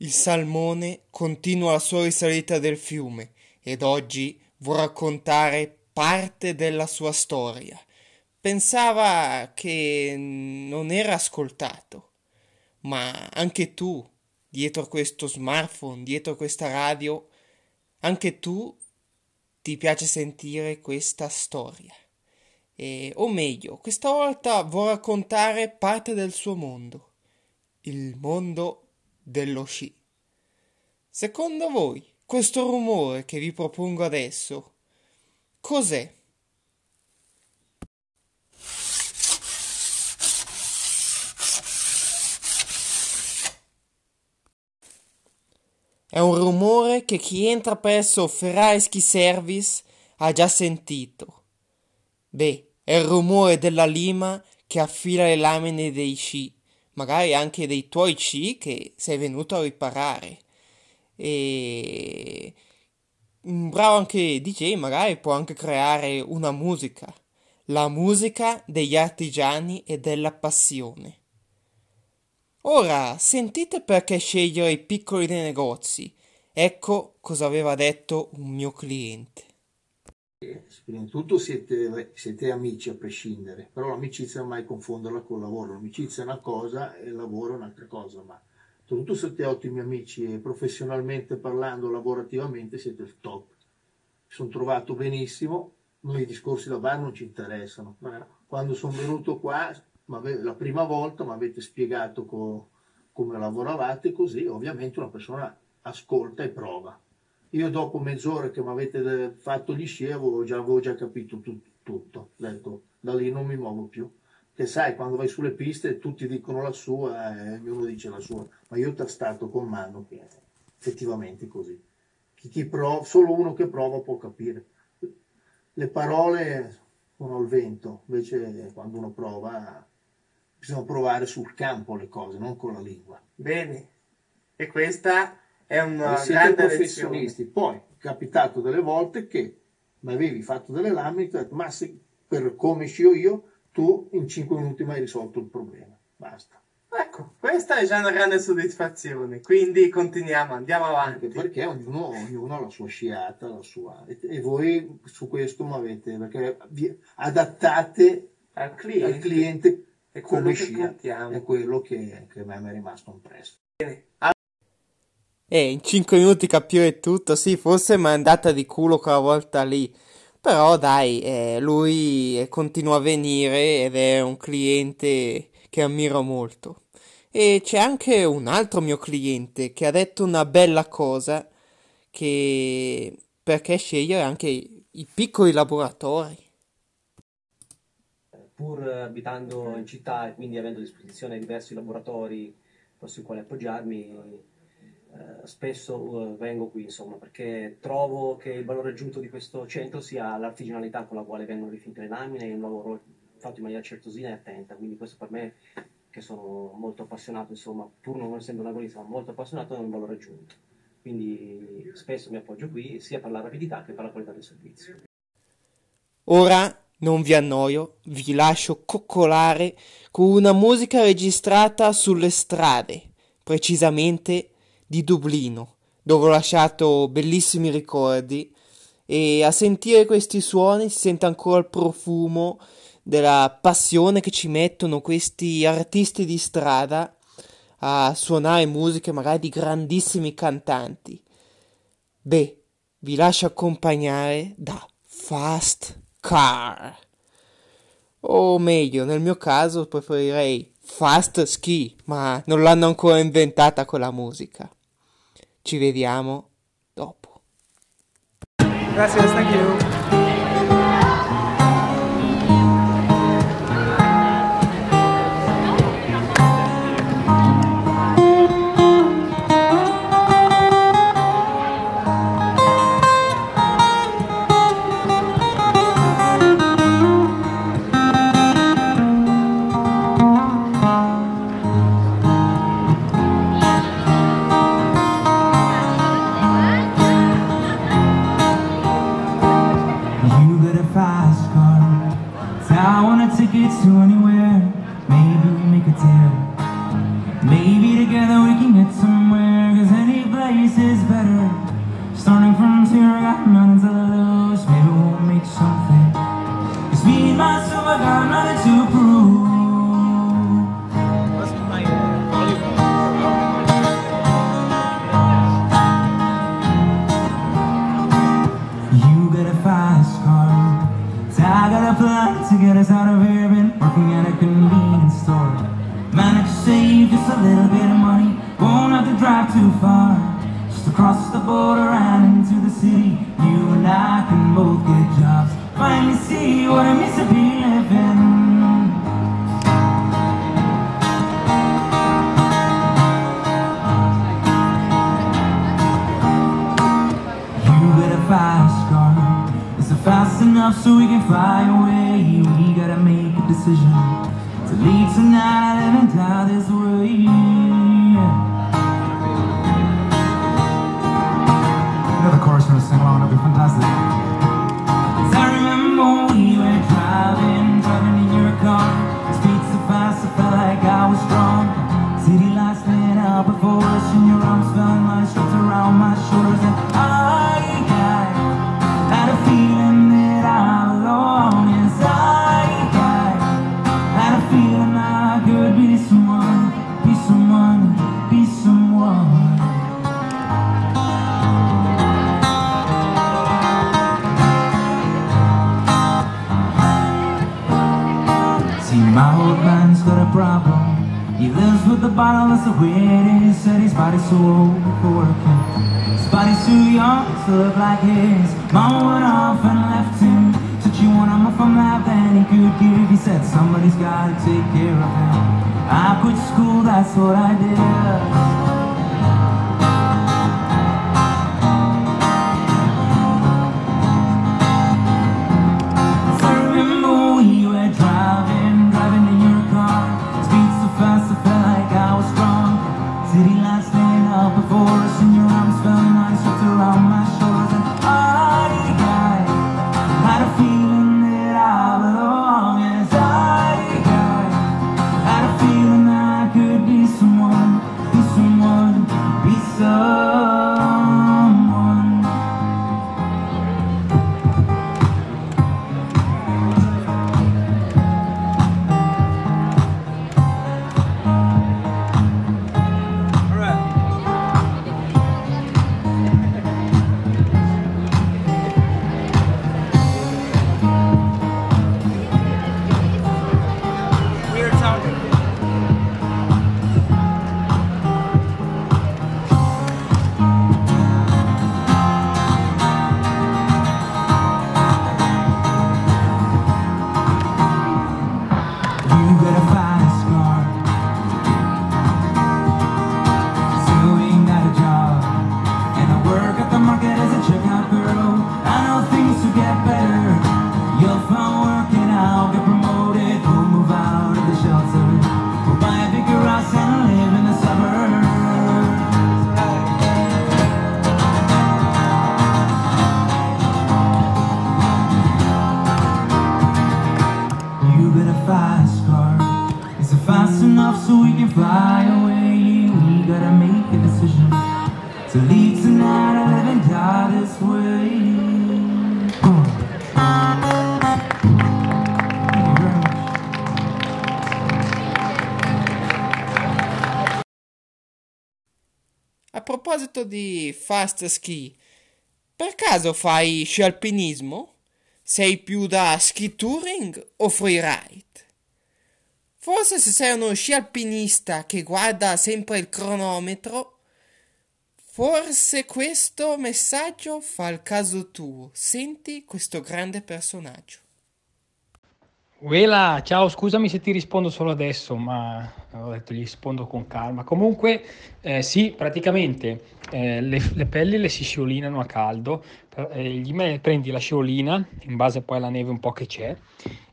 Il salmone continua la sua risalita del fiume ed oggi vuol raccontare parte della sua storia. Pensava che non era ascoltato, ma anche tu, dietro questo smartphone, dietro questa radio, anche tu ti piace sentire questa storia. E, o meglio, questa volta vuol raccontare parte del suo mondo, il mondo dello sci. Secondo voi, questo rumore che vi propongo adesso, cos'è? È un rumore che chi entra presso Ferrari Ski Service ha già sentito. Beh, è il rumore della lima che affila le lamine dei sci, magari anche dei tuoi sci che sei venuto a riparare. E un bravo anche DJ magari può anche creare una musica, la musica degli artigiani e della passione. Ora sentite perché scegliere i piccoli dei negozi. Ecco cosa aveva detto un mio cliente. Prima di tutto siete, siete, amici a prescindere, però l'amicizia non mai confonderla con il lavoro. L'amicizia è una cosa e il lavoro è un'altra cosa, ma soprattutto siete ottimi amici e professionalmente parlando, lavorativamente siete il top. Mi sono trovato benissimo, noi i discorsi da bar non ci interessano. Quando sono venuto qua la prima volta mi avete spiegato co, come lavoravate così ovviamente una persona ascolta e prova. Io dopo mezz'ora che mi avete fatto gli sci avevo già, avevo già capito tu, tutto, detto da lì non mi muovo più. Che sai, quando vai sulle piste tutti dicono la sua e ognuno dice la sua, ma io ho stato con mano che è effettivamente così. Chi, chi prova, solo uno che prova può capire. Le parole sono al vento, invece quando uno prova bisogna provare sul campo le cose, non con la lingua. Bene, e questa è una siete grande professionisti. Lezione. Poi è capitato delle volte che mi avevi fatto delle lamine, ma se, per come scio io, tu in 5 minuti mi hai risolto il problema. Basta. Ecco, questa è già una grande soddisfazione, quindi continuiamo, andiamo avanti. Anche perché ognuno, ognuno, ha la sua sciata, la sua... E, e voi su questo mi avete... perché vi adattate al cliente, al cliente come scia, è quello che, che a me è rimasto impresso. Bene. Eh, in 5 minuti capire tutto, sì, forse mi è andata di culo quella volta lì. Però dai, eh, lui continua a venire ed è un cliente che ammiro molto. E c'è anche un altro mio cliente che ha detto una bella cosa che perché scegliere anche i piccoli laboratori. Pur abitando in città e quindi avendo a disposizione diversi laboratori sui quali appoggiarmi, eh, spesso uh, vengo qui, insomma, perché trovo che il valore aggiunto di questo centro sia l'artigianalità con la quale vengono rifinite le lamine e un lavoro fatto in maniera certosina e attenta, quindi questo per me, che sono molto appassionato, insomma, pur non essendo un agolista, ma molto appassionato, è un valore aggiunto. Quindi spesso mi appoggio qui sia per la rapidità che per la qualità del servizio. Ora non vi annoio, vi lascio coccolare con una musica registrata sulle strade, precisamente di Dublino, dove ho lasciato bellissimi ricordi e a sentire questi suoni si sente ancora il profumo della passione che ci mettono questi artisti di strada a suonare musiche magari di grandissimi cantanti. Beh, vi lascio accompagnare da Fast Car. O meglio, nel mio caso preferirei Fast Ski, ma non l'hanno ancora inventata quella musica. Ci vediamo dopo. Gracias, thank you. To get us out of here. Been working at a convenience store. Managed to save just a little bit of money. Won't have to drive too far. Just across the border and into the city. You and I can both get jobs. Finally see what it means to be living. Enough so we can fly away? We gotta make a decision to leave tonight. He lives with the bottle, that's the way it is. Said his body's so old for working. His body's too young to look like his. Mama went off and left him. Said she wanted more from life than he could give. He said somebody's gotta take care of him. I quit school, that's what I did. Proposito di fast ski, per caso fai sci alpinismo? Sei più da ski touring o freeride? Forse se sei uno sci alpinista che guarda sempre il cronometro, forse questo messaggio fa il caso tuo. Senti questo grande personaggio. Uela, ciao, scusami se ti rispondo solo adesso, ma ho detto gli rispondo con calma. Comunque, eh, sì, praticamente eh, le, le pelli le si sciolinano a caldo, eh, gli me- prendi la sciolina, in base poi alla neve un po' che c'è,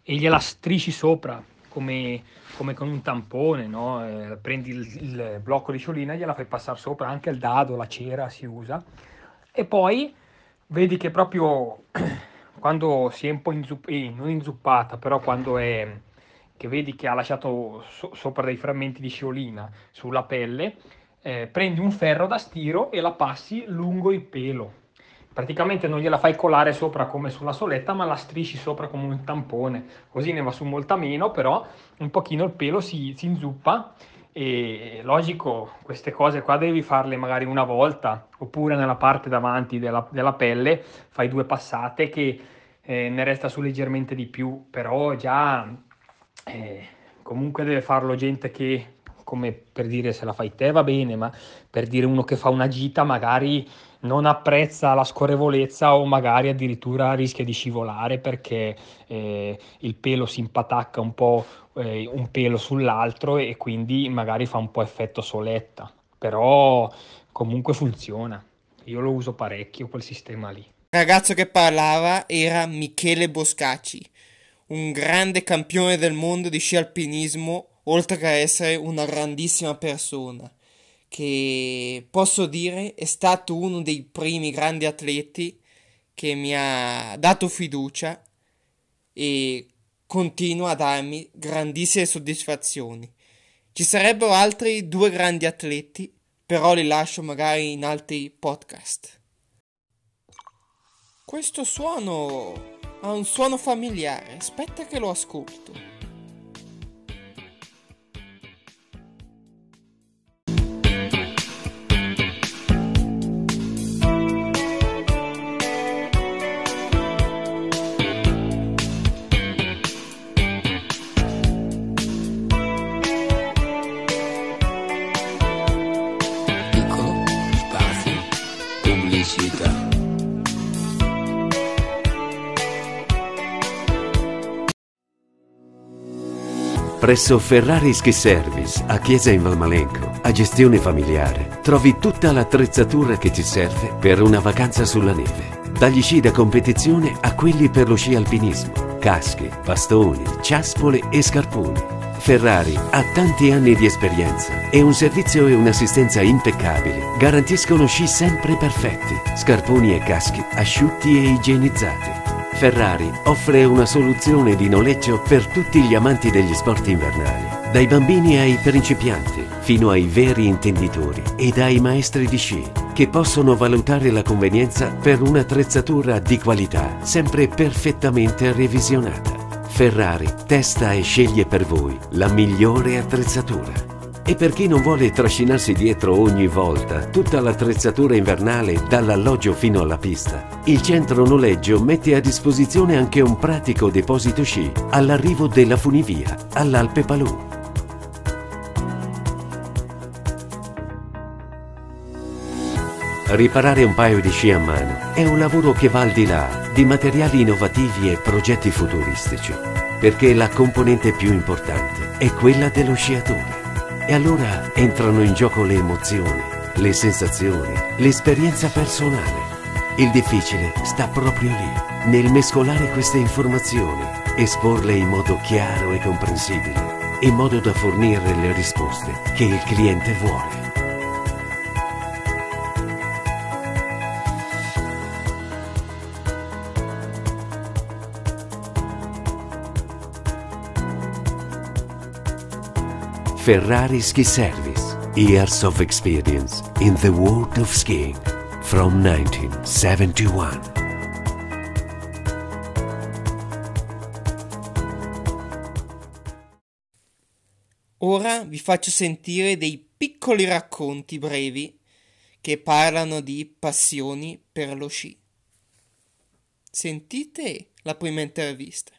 e gliela strisci sopra, come, come con un tampone, no? Eh, prendi il, il blocco di sciolina, gliela fai passare sopra, anche il dado, la cera si usa, e poi vedi che proprio quando si è un po' inzupp- eh, non inzuppata, però quando è che vedi che ha lasciato so- sopra dei frammenti di sciolina sulla pelle, eh, prendi un ferro da stiro e la passi lungo il pelo. praticamente non gliela fai colare sopra come sulla soletta, ma la strisci sopra come un tampone, così ne va su molta meno, però un pochino il pelo si, si inzuppa e logico, queste cose qua devi farle magari una volta, oppure nella parte davanti della, della pelle fai due passate che eh, ne resta su leggermente di più, però già eh, comunque deve farlo gente che come per dire se la fai te va bene, ma per dire uno che fa una gita magari non apprezza la scorrevolezza o magari addirittura rischia di scivolare perché eh, il pelo si impatacca un po' eh, un pelo sull'altro e quindi magari fa un po' effetto soletta, però comunque funziona. Io lo uso parecchio quel sistema lì. Il ragazzo che parlava era Michele Boscacci, un grande campione del mondo di sci alpinismo oltre che essere una grandissima persona, che posso dire è stato uno dei primi grandi atleti che mi ha dato fiducia e continua a darmi grandissime soddisfazioni. Ci sarebbero altri due grandi atleti, però li lascio magari in altri podcast. Questo suono ha un suono familiare, aspetta che lo ascolto. Presso Ferrari Ski Service a Chiesa in Valmalenco, a gestione familiare, trovi tutta l'attrezzatura che ti serve per una vacanza sulla neve. Dagli sci da competizione a quelli per lo sci alpinismo, casche, bastoni, ciaspole e scarponi. Ferrari ha tanti anni di esperienza e un servizio e un'assistenza impeccabili garantiscono sci sempre perfetti, scarponi e caschi asciutti e igienizzati. Ferrari offre una soluzione di noleggio per tutti gli amanti degli sport invernali, dai bambini ai principianti, fino ai veri intenditori e dai maestri di sci, che possono valutare la convenienza per un'attrezzatura di qualità, sempre perfettamente revisionata. Ferrari testa e sceglie per voi la migliore attrezzatura. E per chi non vuole trascinarsi dietro ogni volta tutta l'attrezzatura invernale dall'alloggio fino alla pista, il centro noleggio mette a disposizione anche un pratico deposito sci all'arrivo della funivia all'Alpe Palù. Riparare un paio di sci a mano è un lavoro che va al di là di materiali innovativi e progetti futuristici, perché la componente più importante è quella dello sciatore. E allora entrano in gioco le emozioni, le sensazioni, l'esperienza personale. Il difficile sta proprio lì, nel mescolare queste informazioni, esporle in modo chiaro e comprensibile, in modo da fornire le risposte che il cliente vuole. Ferrari Ski Service. Years of experience in the world of skiing from 1971. Ora vi faccio sentire dei piccoli racconti brevi che parlano di passioni per lo sci. Sentite la prima intervista.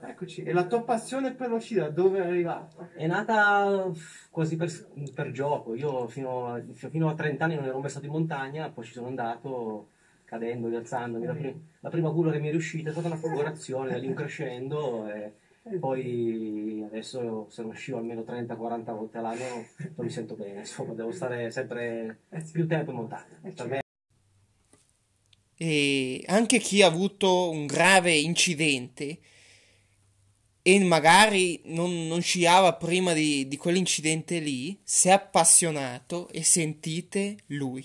Eccoci, e la tua passione per lo sci da dove è arrivata? È nata quasi per, per gioco. Io fino a, fino a 30 anni non ero mai stato in montagna, poi ci sono andato cadendo, rialzandomi. La, prim- la prima curva che mi è riuscita è stata una folgorazione, da lì crescendo e poi adesso se non scio almeno 30-40 volte all'anno non mi sento bene, insomma devo stare sempre più tempo in montagna. Me E anche chi ha avuto un grave incidente e magari non, non sciava prima di, di quell'incidente lì, si è appassionato e sentite lui.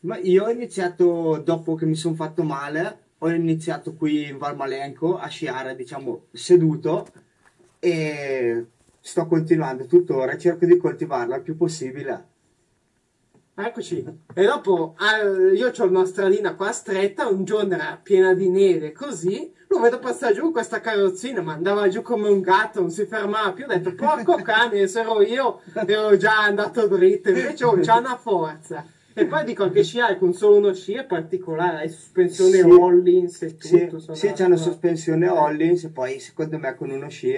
Ma io ho iniziato dopo che mi sono fatto male, ho iniziato qui in Valmalenco a sciare, diciamo, seduto e sto continuando tuttora, cerco di coltivarla il più possibile. Eccoci. E dopo al- io ho una stradina qua stretta, un giorno era piena di neve, così, lo vedo passare giù questa carrozzina, ma andava giù come un gatto, non si fermava più, ho detto, porco cane, se ero io, ero già andato dritto, invece oh, c'ha una forza. E poi dico anche sciare con solo uno sci è particolare, hai sospensione Sì. Hollins e Sì, tutto. sono sì, c'è una sospensione Hollins e poi secondo me con uno sci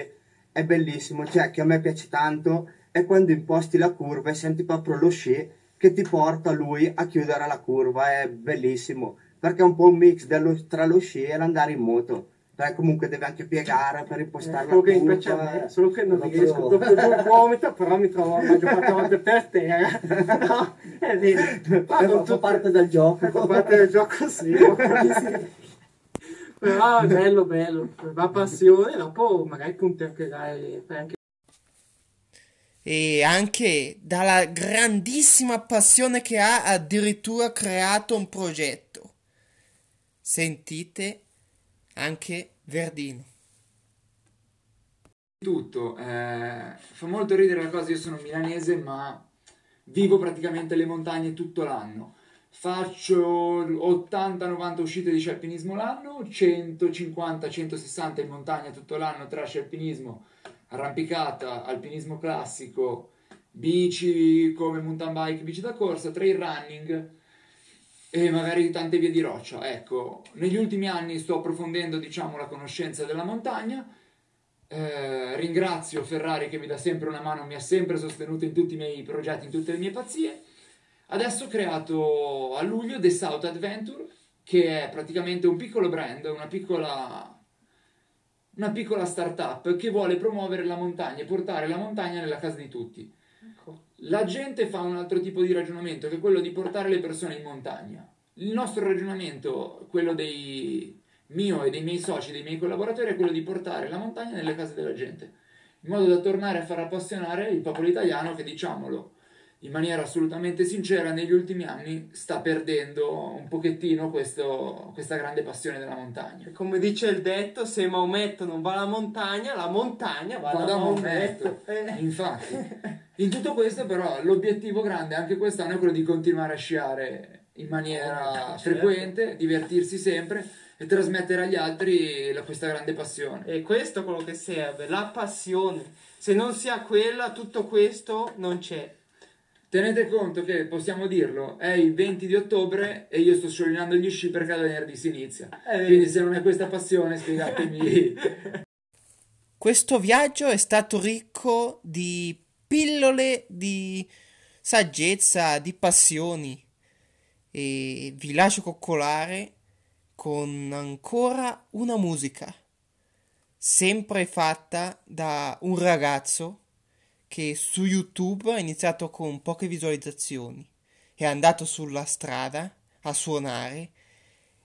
è bellissimo, cioè che a me piace tanto è quando imposti la curva e senti proprio lo sci che ti porta lui a chiudere la curva, è bellissimo, perché è un po' un mix dello- tra lo sci e l'andare in moto, perché comunque deve anche piegare per impostare Quello la che curva. a me, solo che non proprio- riesco, dopo due vomito, però mi trovo la maggior parte delle volte per terra. No, è vero. Ma Eh, fa parte del gioco. Fa parte del gioco, sì. Però è bello, bello, va passione, dopo magari punti anche dai, fai anche e anche dalla grandissima passione che ha addirittura creato un progetto. Sentite anche Verdino. tutto. eh, fa molto ridere la cosa, io sono milanese, ma vivo praticamente le montagne tutto l'anno. Faccio 80-90 uscite di alpinismo l'anno, 150-160 in montagna tutto l'anno tra sci alpinismo, arrampicata, alpinismo classico, bici come mountain bike, bici da corsa, trail running e magari tante vie di roccia. Ecco, negli ultimi anni sto approfondendo, diciamo, la conoscenza della montagna. Eh, ringrazio Ferrari che mi dà sempre una mano, mi ha sempre sostenuto in tutti i miei progetti, in tutte le mie pazzie. Adesso ho creato a luglio The South Adventure, che è praticamente un piccolo brand, una piccola, una piccola startup che vuole promuovere la montagna e portare la montagna nella casa di tutti. La gente fa un altro tipo di ragionamento, che è quello di portare le persone in montagna. Il nostro ragionamento, quello dei mio e dei miei soci, dei miei collaboratori, è quello di portare la montagna nelle case della gente, in modo da tornare a far appassionare il popolo italiano che, diciamolo, in maniera assolutamente sincera, negli ultimi anni sta perdendo un pochettino questo- questa grande passione della montagna. Come dice il detto, se Maometto non va alla montagna, la montagna va, Va da da Maometto. Maometto. Eh. Infatti, in tutto questo però l'obiettivo grande anche quest'anno è quello di continuare a sciare in maniera Certo. frequente, divertirsi sempre e trasmettere agli altri la- questa grande passione. E questo è quello che serve, la passione. Se non si ha quella, tutto questo non c'è. Tenete conto che possiamo dirlo, è il 20 di ottobre e io sto sciogliendo gli sci perché da venerdì si inizia. Eh, Quindi se non è questa passione, spiegatemi. Questo viaggio è stato ricco di pillole di saggezza, di passioni e vi lascio coccolare con ancora una musica, sempre fatta da un ragazzo che su YouTube ha iniziato con poche visualizzazioni, è andato sulla strada a suonare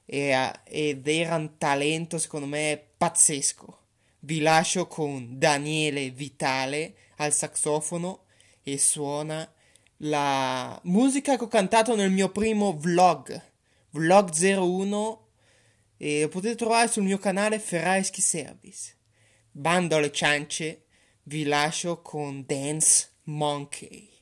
ha- ed era un talento secondo me pazzesco. Vi lascio con Daniele Vitale al saxofono e suona la musica che ho cantato nel mio primo vlog, vlog 01 e lo potete trovare sul mio canale Ferrari Service. Bando alle ciance, vi lascio con Dance Monkey.